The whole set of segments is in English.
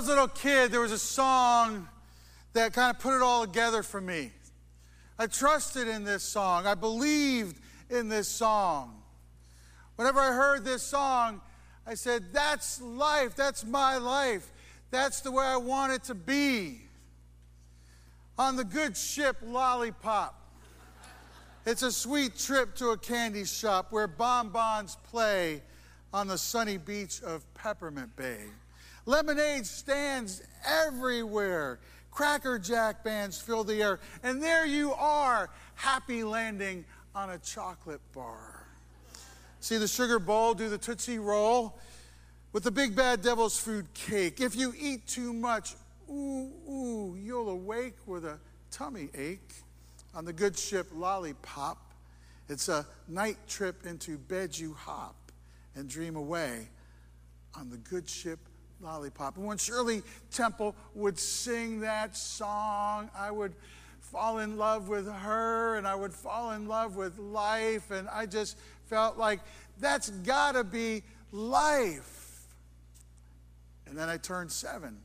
Was a little kid, there was a song that kind of put it all together for me. I trusted in this song, I believed in this song. Whenever I heard this song, I said, That's life, that's my life, that's the way I want it to be. On the good ship Lollipop. It's a sweet trip to a candy shop where bonbons play on the sunny beach of Peppermint Bay. Lemonade stands everywhere. Cracker Jack bands fill the air. And there you are, happy landing on a chocolate bar. See the sugar bowl, do the Tootsie Roll with the Big Bad Devil's food cake. If you eat too much, ooh, ooh, you'll awake with a tummy ache on the good ship Lollipop. It's a night trip into bed you hop and dream away on the good ship Lollipop. And when Shirley Temple would sing that song, I would fall in love with her and I would fall in love with life. And I just felt like that's got to be life. And then I turned seven.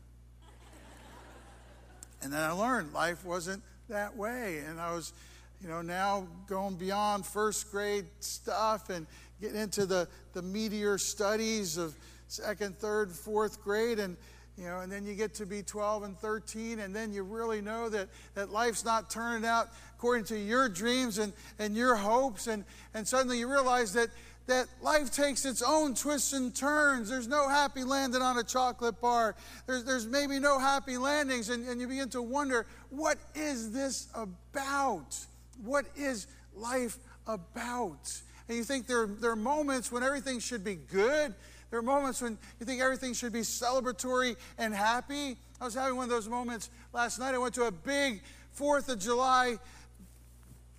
And then I learned life wasn't that way. And I was, you know, now going beyond first grade stuff and getting into the, the meteor studies of second, third, fourth grade. And, you know, and then you get to be 12 and 13, and then you really know that, that life's not turning out according to your dreams and, and your hopes. And, and suddenly you realize that, that life takes its own twists and turns. There's no happy landing on a chocolate bar. There's, there's maybe no happy landings. And, and you begin to wonder, what is this about? What is life about? And you think there, there are moments when everything should be good there are moments when you think everything should be celebratory and happy. I was having one of those moments last night. I went to a big Fourth of July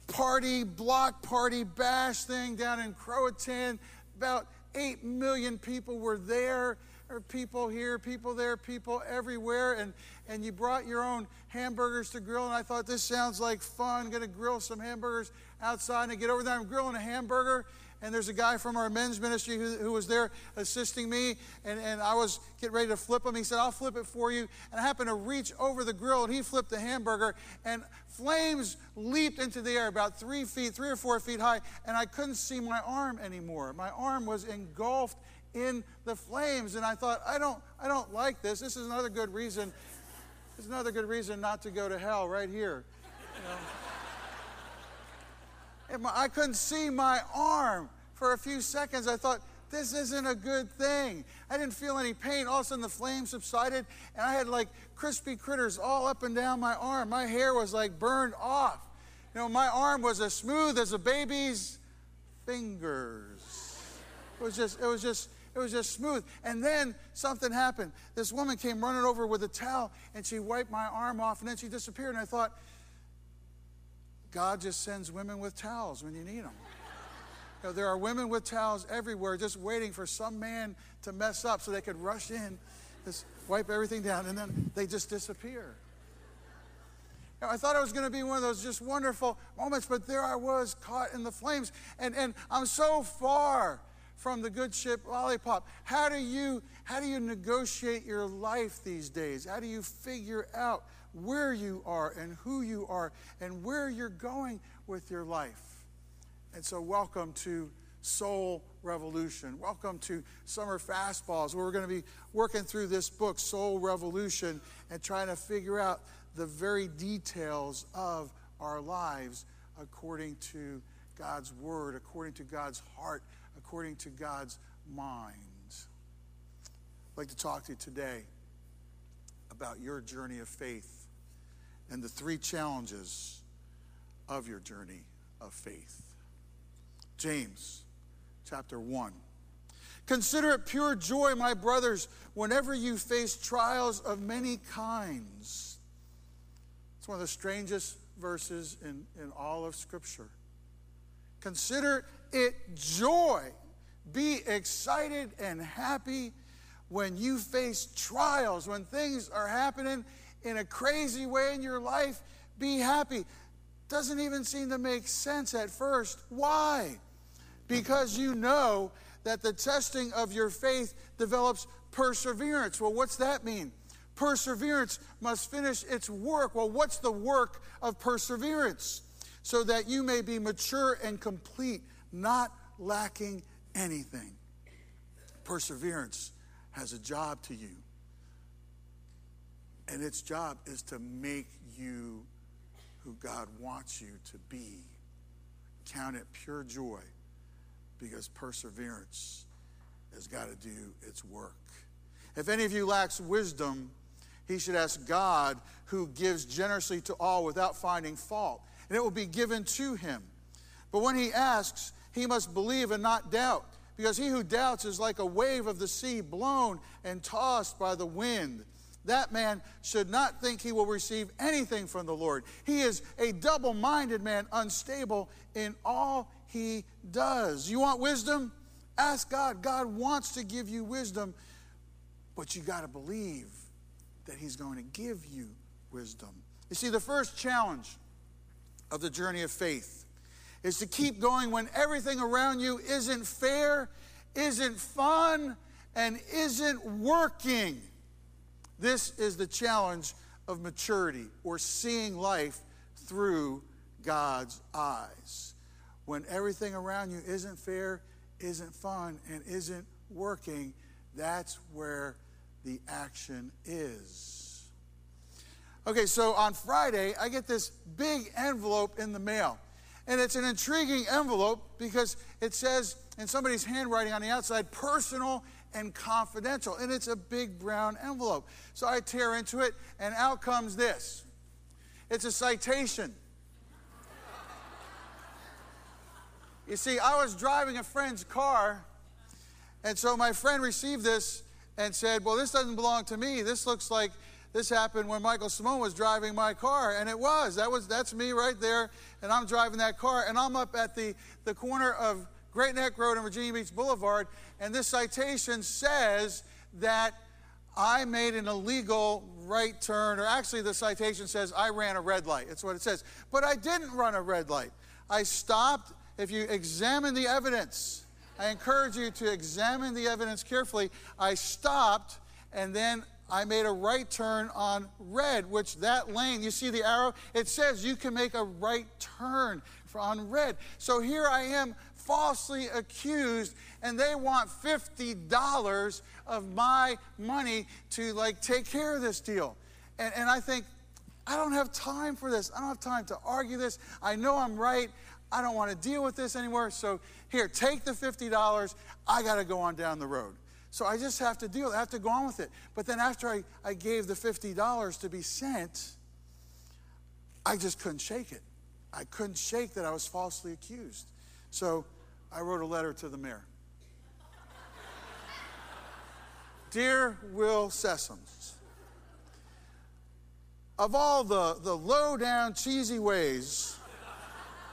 party, block party, bash thing down in Croatan. About 8 million people were there. There are people here, people there, people everywhere. And, and you brought your own hamburgers to grill. And I thought, this sounds like fun. Going to grill some hamburgers outside. And I get over there, I'm grilling a hamburger and there's a guy from our men's ministry who, who was there assisting me, and, and I was getting ready to flip him. He said, I'll flip it for you. And I happened to reach over the grill, and he flipped the hamburger, and flames leaped into the air about three feet, three or four feet high, and I couldn't see my arm anymore. My arm was engulfed in the flames, and I thought, I don't, I don't like this. This is another good reason. This is another good reason not to go to hell right here. You know? I couldn't see my arm for a few seconds. I thought, this isn't a good thing. I didn't feel any pain. All of a sudden, the flame subsided, and I had like crispy critters all up and down my arm. My hair was like burned off. You know, my arm was as smooth as a baby's fingers. It was just, it was just, it was just smooth. And then something happened. This woman came running over with a towel, and she wiped my arm off, and then she disappeared. And I thought, God just sends women with towels when you need them. You know, there are women with towels everywhere just waiting for some man to mess up so they could rush in, just wipe everything down, and then they just disappear. You know, I thought it was going to be one of those just wonderful moments, but there I was caught in the flames. And, and I'm so far from the good ship lollipop. How do you how do you negotiate your life these days? How do you figure out where you are and who you are and where you're going with your life. And so, welcome to Soul Revolution. Welcome to Summer Fastballs, where we're going to be working through this book, Soul Revolution, and trying to figure out the very details of our lives according to God's Word, according to God's heart, according to God's mind. I'd like to talk to you today about your journey of faith and the three challenges of your journey of faith. James chapter 1. Consider it pure joy, my brothers, whenever you face trials of many kinds. It's one of the strangest verses in, in all of Scripture. Consider it joy. Be excited and happy when you face trials, when things are happening in a crazy way in your life, be happy. Doesn't even seem to make sense at first. Why? Because you know that the testing of your faith develops perseverance. Well, what's that mean? Perseverance must finish its work. Well, what's the work of perseverance? So that you may be mature and complete, not lacking anything. Perseverance has a job to you. And its job is to make you who God wants you to be. Count it pure joy because perseverance has got to do its work. If any of you lacks wisdom, he should ask God, who gives generously to all without finding fault, and it will be given to him. But when he asks, he must believe and not doubt, because he who doubts is like a wave of the sea blown and tossed by the wind. That man should not think he will receive anything from the Lord. He is a double minded man, unstable in all he does. You want wisdom? Ask God. God wants to give you wisdom, but you got to believe that He's going to give you wisdom. You see, the first challenge of the journey of faith is to keep going when everything around you isn't fair, isn't fun, and isn't working. This is the challenge of maturity or seeing life through God's eyes. When everything around you isn't fair, isn't fun, and isn't working, that's where the action is. Okay, so on Friday, I get this big envelope in the mail. And it's an intriguing envelope because it says in somebody's handwriting on the outside, personal and confidential. And it's a big brown envelope. So I tear into it, and out comes this it's a citation. You see, I was driving a friend's car, and so my friend received this and said, Well, this doesn't belong to me. This looks like this happened when Michael Simone was driving my car. And it was. That was that's me right there. And I'm driving that car. And I'm up at the, the corner of Great Neck Road and Virginia Beach Boulevard. And this citation says that I made an illegal right turn, or actually, the citation says I ran a red light. It's what it says. But I didn't run a red light. I stopped. If you examine the evidence, I encourage you to examine the evidence carefully. I stopped and then I made a right turn on red, which that lane, you see the arrow? It says you can make a right turn on red. So here I am falsely accused, and they want $50 of my money to like take care of this deal. And, and I think, I don't have time for this. I don't have time to argue this. I know I'm right. I don't want to deal with this anymore. So here, take the $50. I got to go on down the road. So I just have to deal. I have to go on with it. But then after I, I gave the $50 to be sent, I just couldn't shake it. I couldn't shake that I was falsely accused. So I wrote a letter to the mayor. Dear Will Sessoms, of all the, the low down, cheesy ways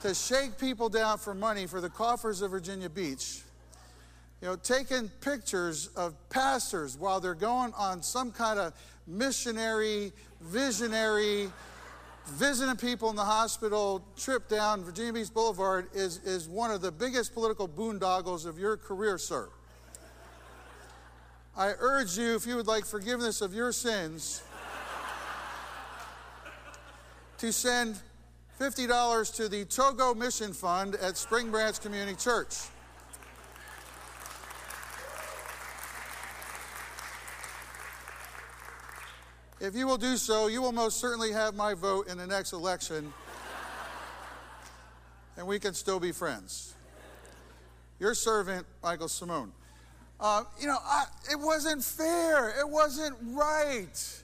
to shake people down for money for the coffers of Virginia Beach. You know, taking pictures of pastors while they're going on some kind of missionary, visionary, visiting people in the hospital trip down Virginia Beach Boulevard is, is one of the biggest political boondoggles of your career, sir. I urge you, if you would like forgiveness of your sins, to send $50 to the Togo Mission Fund at Spring Branch Community Church. If you will do so, you will most certainly have my vote in the next election, and we can still be friends. Your servant, Michael Simone. Uh, you know, I, it wasn't fair. It wasn't right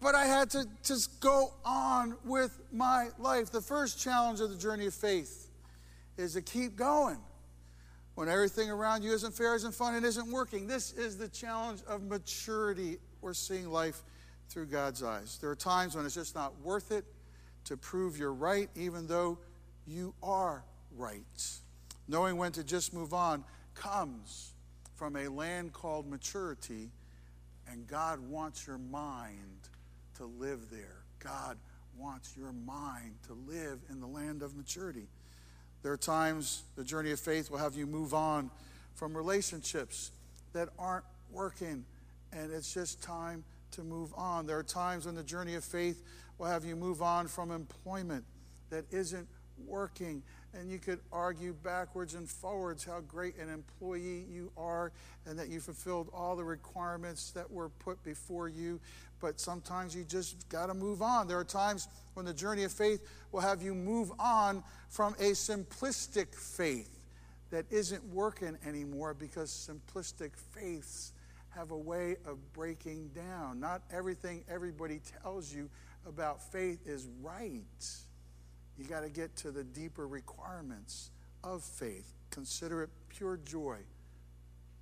but I had to just go on with my life. The first challenge of the journey of faith is to keep going when everything around you isn't fair, isn't fun, and isn't working. This is the challenge of maturity We're seeing life through God's eyes. There are times when it's just not worth it to prove you're right, even though you are right. Knowing when to just move on comes from a land called maturity, and God wants your mind to live there. God wants your mind to live in the land of maturity. There are times the journey of faith will have you move on from relationships that aren't working, and it's just time to move on. There are times when the journey of faith will have you move on from employment that isn't working. And you could argue backwards and forwards how great an employee you are and that you fulfilled all the requirements that were put before you. But sometimes you just got to move on. There are times when the journey of faith will have you move on from a simplistic faith that isn't working anymore because simplistic faiths have a way of breaking down. Not everything everybody tells you about faith is right. You got to get to the deeper requirements of faith. Consider it pure joy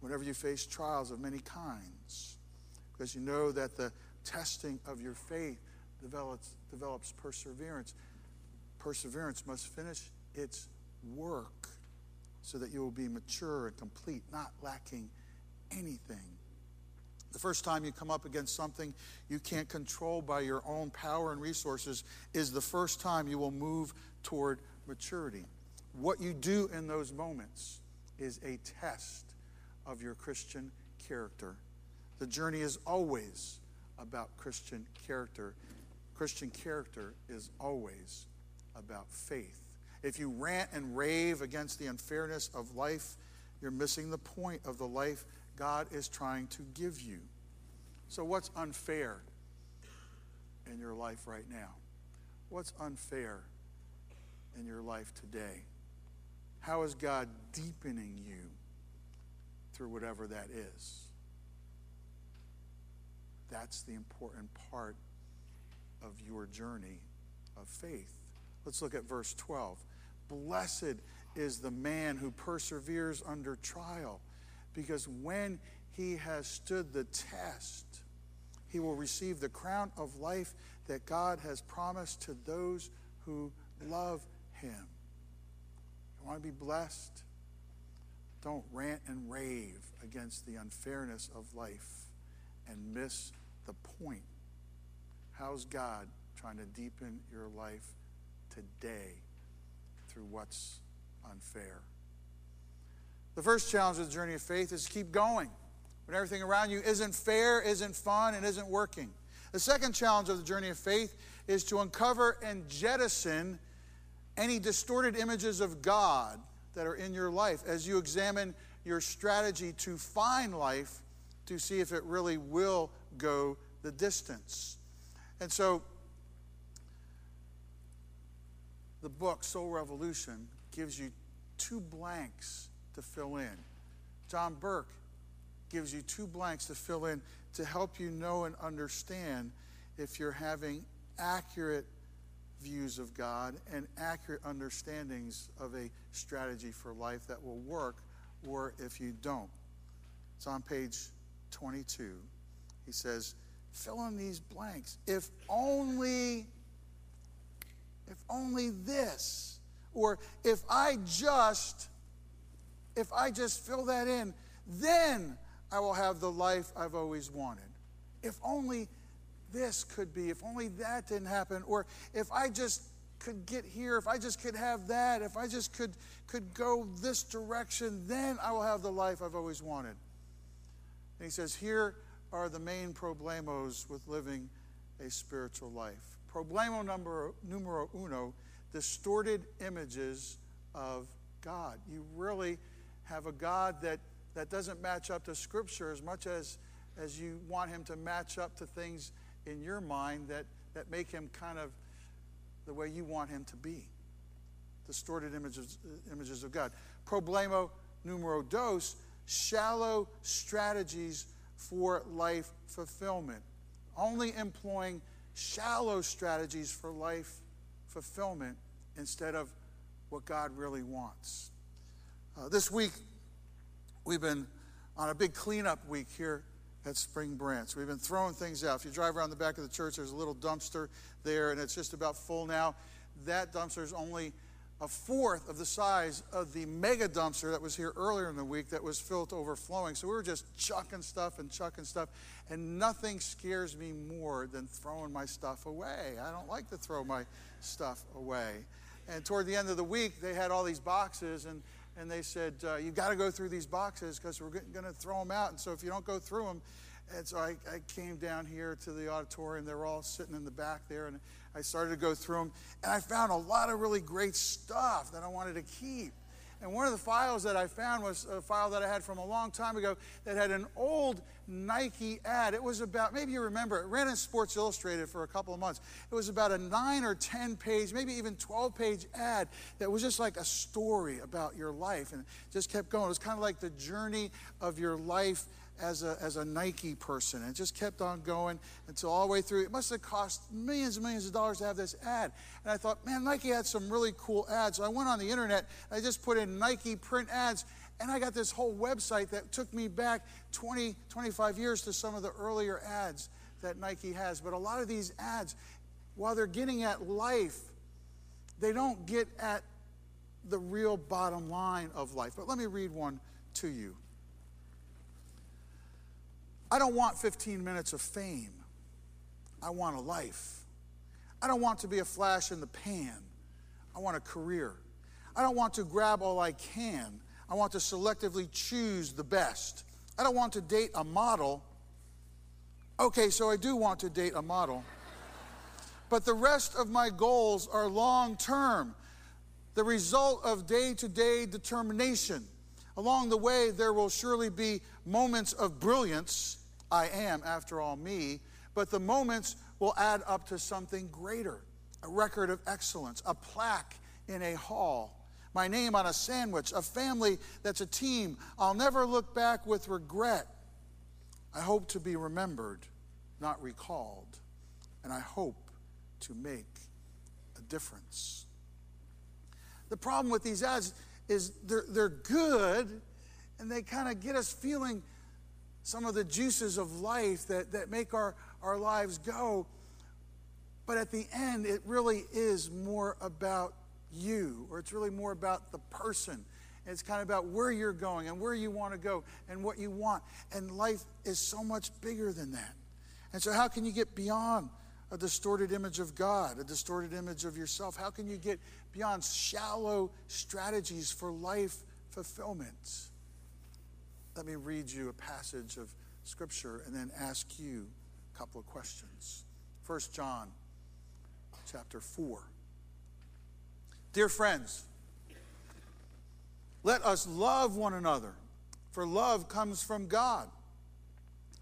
whenever you face trials of many kinds, because you know that the testing of your faith develops, develops perseverance. Perseverance must finish its work so that you will be mature and complete, not lacking anything. The first time you come up against something you can't control by your own power and resources is the first time you will move toward maturity. What you do in those moments is a test of your Christian character. The journey is always about Christian character. Christian character is always about faith. If you rant and rave against the unfairness of life, you're missing the point of the life God is trying to give you. So, what's unfair in your life right now? What's unfair in your life today? How is God deepening you through whatever that is? That's the important part of your journey of faith. Let's look at verse 12. Blessed is the man who perseveres under trial because when he has stood the test, he will receive the crown of life that God has promised to those who love him. You want to be blessed? Don't rant and rave against the unfairness of life and miss the point. How's God trying to deepen your life today through what's unfair? The first challenge of the journey of faith is to keep going when everything around you isn't fair, isn't fun, and isn't working. The second challenge of the journey of faith is to uncover and jettison any distorted images of God that are in your life as you examine your strategy to find life to see if it really will go the distance. And so, the book Soul Revolution gives you two blanks to fill in. John Burke gives you two blanks to fill in to help you know and understand if you're having accurate views of God and accurate understandings of a strategy for life that will work, or if you don't. It's on page 22. He says, fill in these blanks. If only, if only this, or if I just if I just fill that in, then I will have the life I've always wanted. If only this could be, if only that didn't happen, or if I just could get here, if I just could have that, if I just could, could go this direction, then I will have the life I've always wanted. And he says, here are the main problemos with living a spiritual life. Problemo number, numero uno distorted images of God. You really have a God that, that doesn't match up to Scripture as much as, as you want him to match up to things in your mind that, that make him kind of the way you want him to be. Distorted images, images of God. Problemo numero dos, shallow strategies for life fulfillment. Only employing shallow strategies for life fulfillment instead of what God really wants. Uh, this week, we've been on a big cleanup week here at Spring Branch. We've been throwing things out. If you drive around the back of the church, there's a little dumpster there, and it's just about full now. That dumpster is only a fourth of the size of the mega dumpster that was here earlier in the week that was filled to overflowing. So we were just chucking stuff and chucking stuff, and nothing scares me more than throwing my stuff away. I don't like to throw my stuff away. And toward the end of the week, they had all these boxes, and and they said, uh, You've got to go through these boxes because we're going to throw them out. And so if you don't go through them, And so I, I came down here to the auditorium. They were all sitting in the back there, and I started to go through them. And I found a lot of really great stuff that I wanted to keep. And one of the files that I found was a file that I had from a long time ago that had an old Nike ad. It was about, maybe you remember, it ran in Sports Illustrated for a couple of months. It was about a nine or 10 page, maybe even 12 page ad that was just like a story about your life and just kept going. It was kind of like the journey of your life as a, as a Nike person and just kept on going until all the way through. It must have cost millions and millions of dollars to have this ad. And I thought, man, Nike had some really cool ads. So I went on the internet, I just put in Nike print ads, and I got this whole website that took me back 20, 25 years to some of the earlier ads that Nike has. But a lot of these ads, while they're getting at life, they don't get at the real bottom line of life. But let me read one to you. I don't want 15 minutes of fame. I want a life. I don't want to be a flash in the pan. I want a career. I don't want to grab all I can. I want to selectively choose the best. I don't want to date a model. Okay, so I do want to date a model. But the rest of my goals are long term, the result of day to day determination. Along the way, there will surely be moments of brilliance. I am, after all, me. But the moments will add up to something greater a record of excellence, a plaque in a hall, my name on a sandwich, a family that's a team. I'll never look back with regret. I hope to be remembered, not recalled. And I hope to make a difference. The problem with these ads is they're, they're good and they kind of get us feeling some of the juices of life that, that make our, our lives go. But at the end, it really is more about you, or it's really more about the person. It's kind of about where you're going and where you want to go and what you want. And life is so much bigger than that. And so, how can you get beyond a distorted image of God, a distorted image of yourself? How can you get beyond shallow strategies for life fulfillment. Let me read you a passage of Scripture and then ask you a couple of questions. 1 John chapter 4. Dear friends, let us love one another, for love comes from God.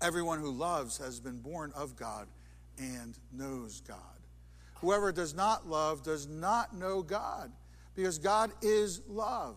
Everyone who loves has been born of God and knows God. Whoever does not love does not know God, because God is love.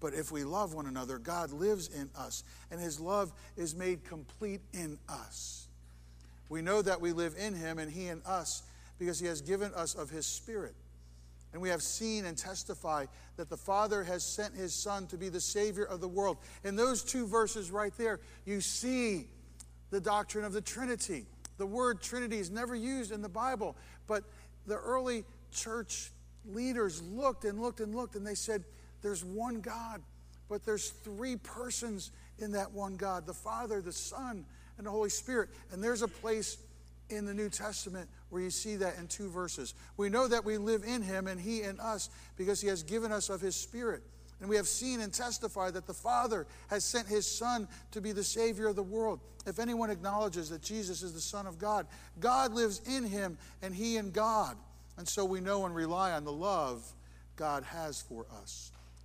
but if we love one another, God lives in us, and his love is made complete in us. We know that we live in him and he in us because he has given us of his spirit. And we have seen and testify that the Father has sent his Son to be the Savior of the world. In those two verses right there, you see the doctrine of the Trinity. The word Trinity is never used in the Bible, but the early church leaders looked and looked and looked and they said, There's one God, but there's three persons in that one God the Father, the Son, and the Holy Spirit. And there's a place in the New Testament where you see that in two verses. We know that we live in Him and He in us because He has given us of His Spirit. And we have seen and testified that the Father has sent His Son to be the Savior of the world. If anyone acknowledges that Jesus is the Son of God, God lives in Him and He in God. And so we know and rely on the love God has for us.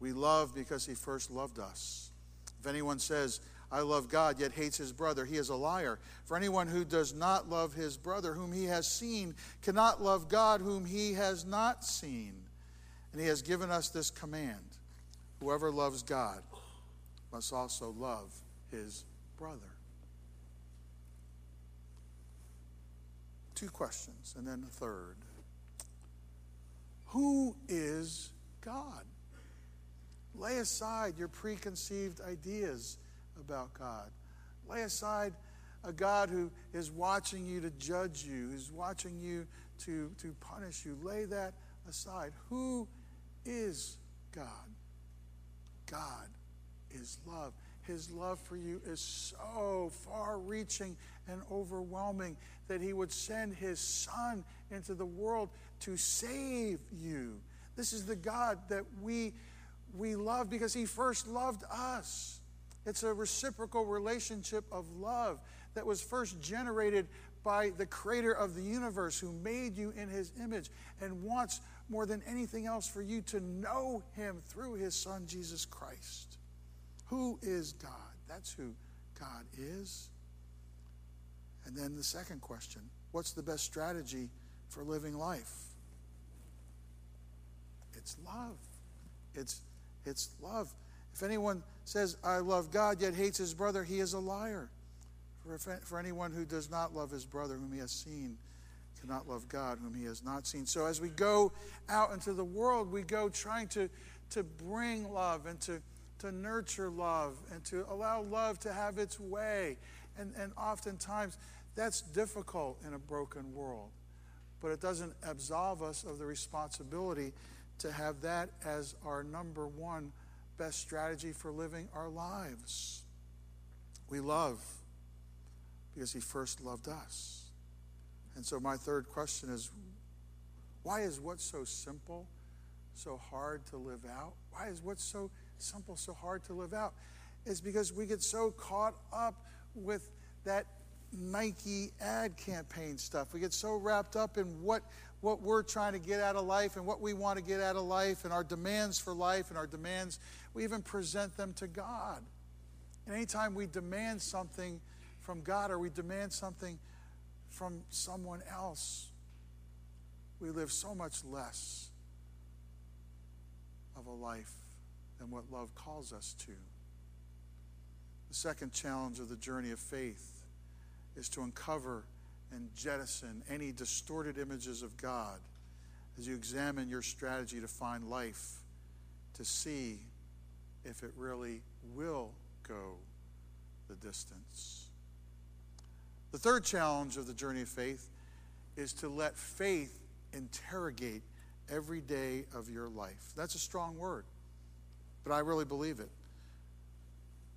We love because he first loved us. If anyone says, I love God, yet hates his brother, he is a liar. For anyone who does not love his brother, whom he has seen, cannot love God, whom he has not seen. And he has given us this command whoever loves God must also love his brother. Two questions, and then a third. Who is God? Lay aside your preconceived ideas about God. Lay aside a God who is watching you to judge you, who's watching you to, to punish you. Lay that aside. Who is God? God is love. His love for you is so far reaching and overwhelming that He would send His Son into the world to save you. This is the God that we, we love because He first loved us. It's a reciprocal relationship of love that was first generated by the creator of the universe who made you in his image and wants more than anything else for you to know him through his son Jesus Christ. Who is God? That's who God is. And then the second question what's the best strategy for living life? It's love. It's, it's love. If anyone says, I love God, yet hates his brother, he is a liar. For, for anyone who does not love his brother, whom he has seen, cannot love God, whom he has not seen. So as we go out into the world, we go trying to, to bring love and to, to nurture love and to allow love to have its way. And, and oftentimes, that's difficult in a broken world. But it doesn't absolve us of the responsibility to have that as our number one best strategy for living our lives. We love because He first loved us. And so, my third question is why is what's so simple so hard to live out? Why is what's so simple so hard to live out? It's because we get so caught up with that Nike ad campaign stuff. We get so wrapped up in what, what we're trying to get out of life and what we want to get out of life and our demands for life and our demands. We even present them to God. And anytime we demand something from God or we demand something from someone else, we live so much less of a life than what love calls us to. The second challenge of the journey of faith is to uncover and jettison any distorted images of God as you examine your strategy to find life, to see if it really will go the distance. The third challenge of the journey of faith is to let faith interrogate every day of your life. That's a strong word, but I really believe it.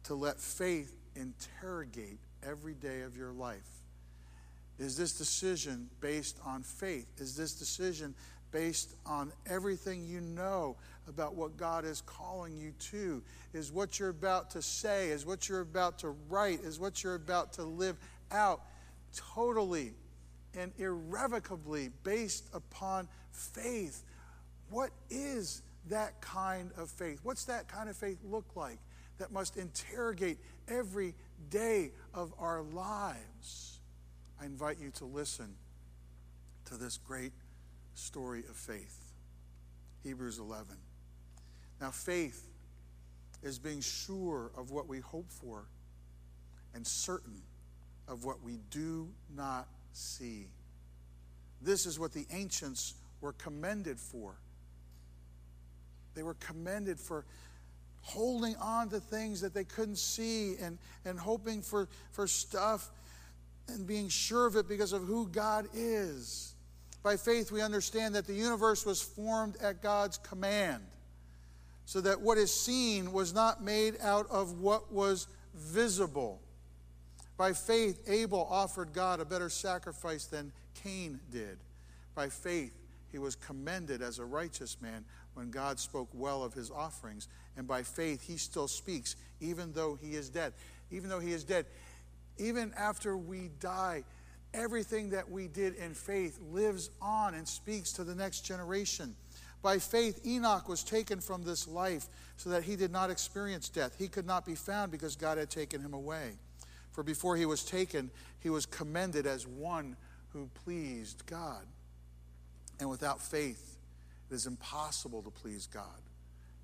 To let faith interrogate every day of your life? Is this decision based on faith? Is this decision based on everything you know about what God is calling you to? Is what you're about to say, is what you're about to write, is what you're about to live out totally and irrevocably based upon faith? What is that kind of faith? What's that kind of faith look like that must interrogate every day of our lives, I invite you to listen to this great story of faith. Hebrews 11. Now, faith is being sure of what we hope for and certain of what we do not see. This is what the ancients were commended for. They were commended for holding on to things that they couldn't see and, and hoping for, for stuff and being sure of it because of who God is. By faith, we understand that the universe was formed at God's command, so that what is seen was not made out of what was visible. By faith, Abel offered God a better sacrifice than Cain did. By faith, he was commended as a righteous man when God spoke well of his offerings and by faith he still speaks, even though he is dead. Even though he is dead, even after we die, everything that we did in faith lives on and speaks to the next generation. By faith, Enoch was taken from this life so that he did not experience death. He could not be found because God had taken him away. For before he was taken, he was commended as one who pleased God. And without faith, it is impossible to please God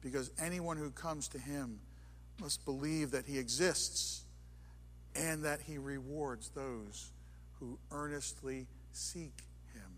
because anyone who comes to him must believe that he exists and that he rewards those who earnestly seek him.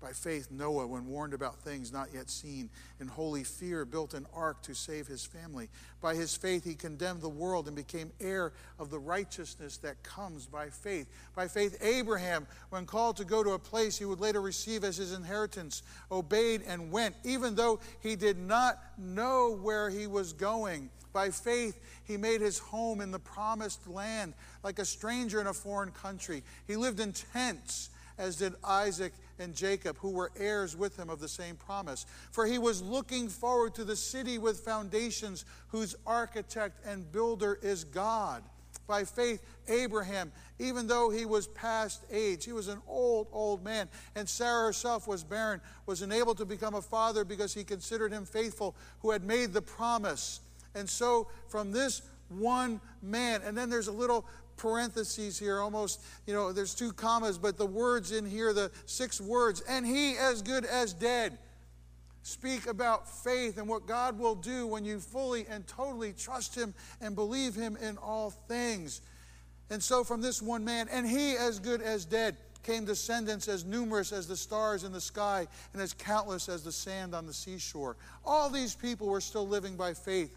by faith, Noah, when warned about things not yet seen, in holy fear built an ark to save his family. By his faith, he condemned the world and became heir of the righteousness that comes by faith. By faith, Abraham, when called to go to a place he would later receive as his inheritance, obeyed and went, even though he did not know where he was going. By faith, he made his home in the promised land like a stranger in a foreign country. He lived in tents, as did Isaac and Jacob, who were heirs with him of the same promise. For he was looking forward to the city with foundations, whose architect and builder is God. By faith, Abraham, even though he was past age, he was an old, old man, and Sarah herself was barren, was enabled to become a father because he considered him faithful who had made the promise. And so, from this one man, and then there's a little parentheses here, almost, you know, there's two commas, but the words in here, the six words, and he as good as dead, speak about faith and what God will do when you fully and totally trust him and believe him in all things. And so, from this one man, and he as good as dead, came descendants as numerous as the stars in the sky and as countless as the sand on the seashore. All these people were still living by faith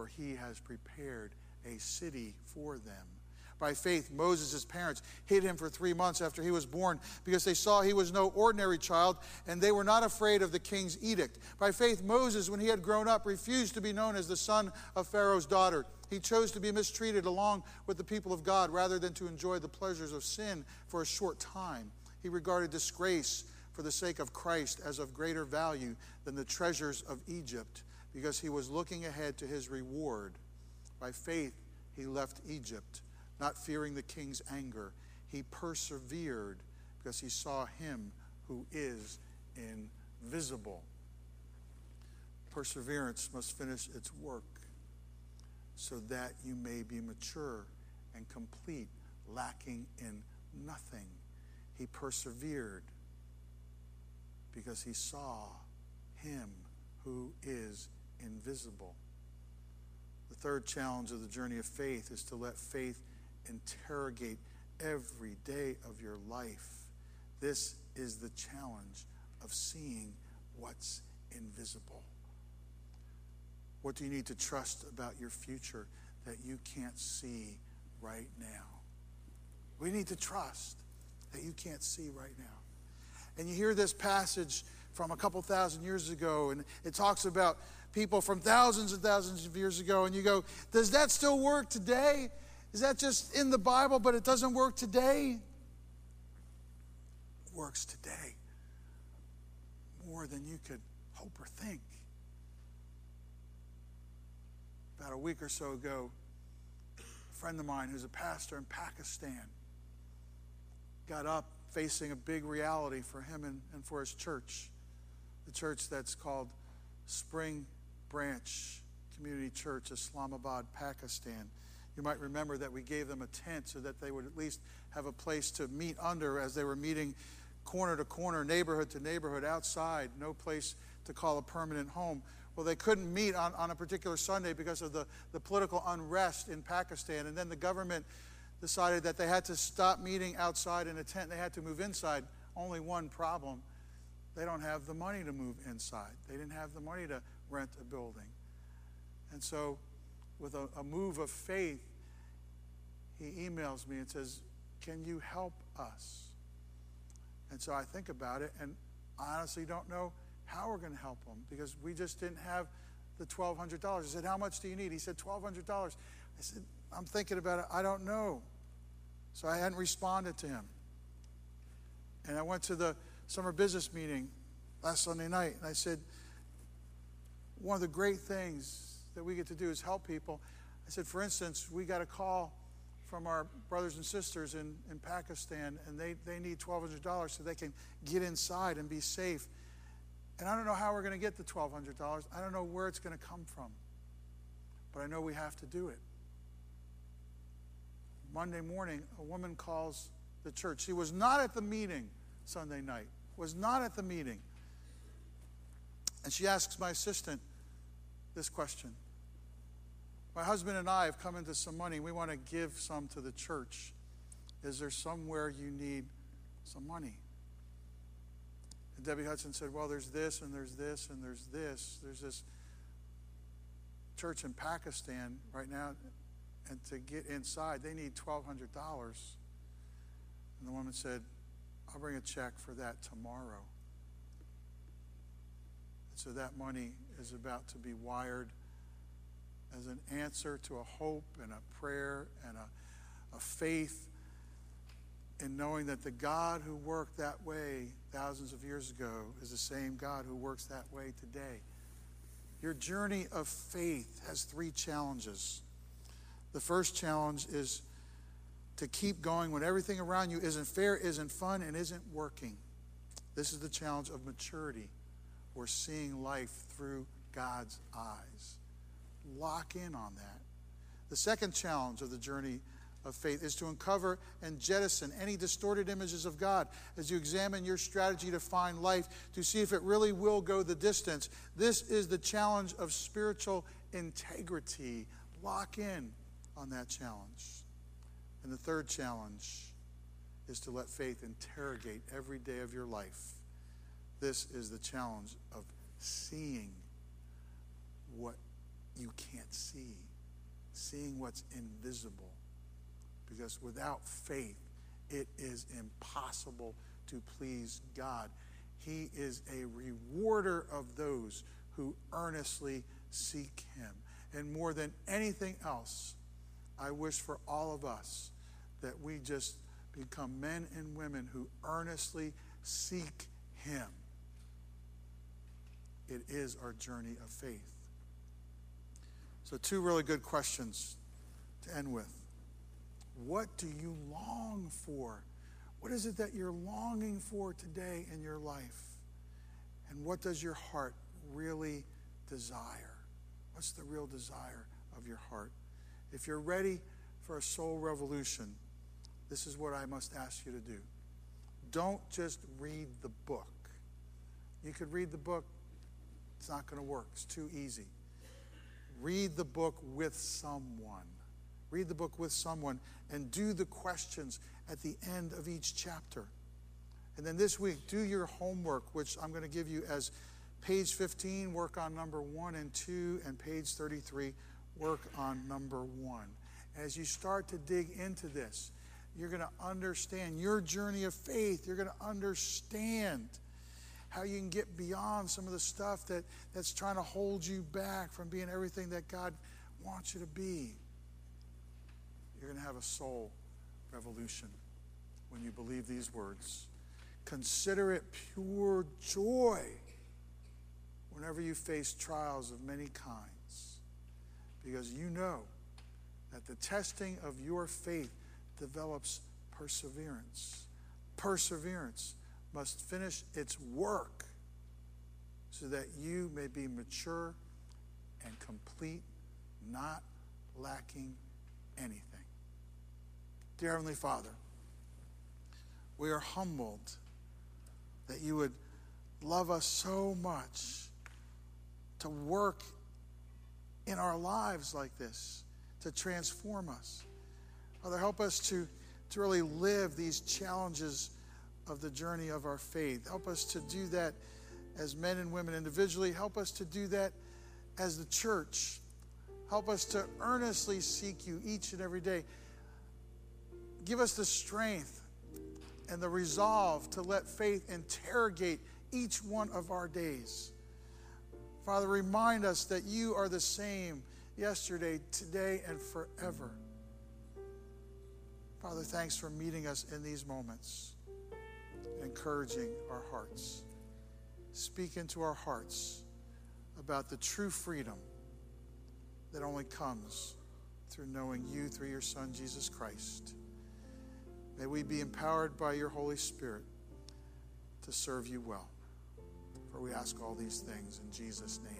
for he has prepared a city for them. By faith, Moses' parents hid him for three months after he was born because they saw he was no ordinary child and they were not afraid of the king's edict. By faith, Moses, when he had grown up, refused to be known as the son of Pharaoh's daughter. He chose to be mistreated along with the people of God rather than to enjoy the pleasures of sin for a short time. He regarded disgrace for the sake of Christ as of greater value than the treasures of Egypt because he was looking ahead to his reward. By faith, he left Egypt, not fearing the king's anger. He persevered because he saw him who is invisible. Perseverance must finish its work so that you may be mature and complete, lacking in nothing. He persevered because he saw him who is invisible The third challenge of the journey of faith is to let faith interrogate every day of your life. This is the challenge of seeing what's invisible. What do you need to trust about your future that you can't see right now? We need to trust that you can't see right now. And you hear this passage from a couple thousand years ago, and it talks about people from thousands and thousands of years ago, and you go, Does that still work today? Is that just in the Bible, but it doesn't work today? It works today more than you could hope or think. About a week or so ago, a friend of mine who's a pastor in Pakistan got up facing a big reality for him and, and for his church, the church that's called Spring Branch Community Church, Islamabad, Pakistan. You might remember that we gave them a tent so that they would at least have a place to meet under as they were meeting corner to corner, neighborhood to neighborhood, outside, no place to call a permanent home. Well, they couldn't meet on, on a particular Sunday because of the, the political unrest in Pakistan. And then the government decided that they had to stop meeting outside in a tent. They had to move inside. Only one problem they don't have the money to move inside, they didn't have the money to rent a building. And so, with a, a move of faith, he emails me and says, Can you help us? And so I think about it, and honestly don't know how we're going to help them because we just didn't have the $1,200. I said, How much do you need? He said, $1,200. I said, I'm thinking about it. I don't know. So I hadn't responded to him. And I went to the summer business meeting last Sunday night, and I said, One of the great things that we get to do is help people. I said, For instance, we got a call from our brothers and sisters in, in Pakistan, and they, they need $1,200 so they can get inside and be safe. And I don't know how we're going to get the $1,200. I don't know where it's going to come from. But I know we have to do it. Monday morning, a woman calls the church. She was not at the meeting Sunday night, was not at the meeting. And she asks my assistant this question My husband and I have come into some money. We want to give some to the church. Is there somewhere you need some money? And Debbie Hudson said, Well, there's this, and there's this, and there's this. There's this church in Pakistan right now, and to get inside, they need $1,200. And the woman said, I'll bring a check for that tomorrow. And so that money is about to be wired as an answer to a hope and a prayer and a, a faith in knowing that the God who worked that way thousands of years ago is the same God who works that way today. Your journey of faith has three challenges. The first challenge is to keep going when everything around you isn't fair, isn't fun, and isn't working. This is the challenge of maturity or seeing life through God's eyes. Lock in on that. The second challenge of the journey of faith is to uncover and jettison any distorted images of God as you examine your strategy to find life to see if it really will go the distance. This is the challenge of spiritual integrity. Lock in on that challenge. And the third challenge is to let faith interrogate every day of your life. This is the challenge of seeing what you can't see, seeing what's invisible. Because without faith, it is impossible to please God. He is a rewarder of those who earnestly seek Him. And more than anything else, I wish for all of us that we just become men and women who earnestly seek Him. It is our journey of faith. So, two really good questions to end with. What do you long for? What is it that you're longing for today in your life? And what does your heart really desire? What's the real desire of your heart? If you're ready for a soul revolution, this is what I must ask you to do. Don't just read the book. You could read the book, it's not going to work, it's too easy. Read the book with someone. Read the book with someone and do the questions at the end of each chapter. And then this week, do your homework, which I'm going to give you as page 15, work on number one and two, and page 33, work on number one. As you start to dig into this, you're going to understand your journey of faith. You're going to understand how you can get beyond some of the stuff that, that's trying to hold you back from being everything that God wants you to be. You're going to have a soul revolution when you believe these words. Consider it pure joy whenever you face trials of many kinds, because you know that the testing of your faith develops perseverance. Perseverance must finish its work so that you may be mature and complete, not lacking anything. Dear Heavenly Father, we are humbled that you would love us so much to work in our lives like this, to transform us. Father, help us to, to really live these challenges of the journey of our faith. Help us to do that as men and women individually. Help us to do that as the church. Help us to earnestly seek you each and every day. Give us the strength and the resolve to let faith interrogate each one of our days. Father, remind us that you are the same yesterday, today, and forever. Father, thanks for meeting us in these moments encouraging our hearts. Speak into our hearts about the true freedom that only comes through knowing you through your Son, Jesus Christ. May we be empowered by your Holy Spirit to serve you well. For we ask all these things in Jesus' name.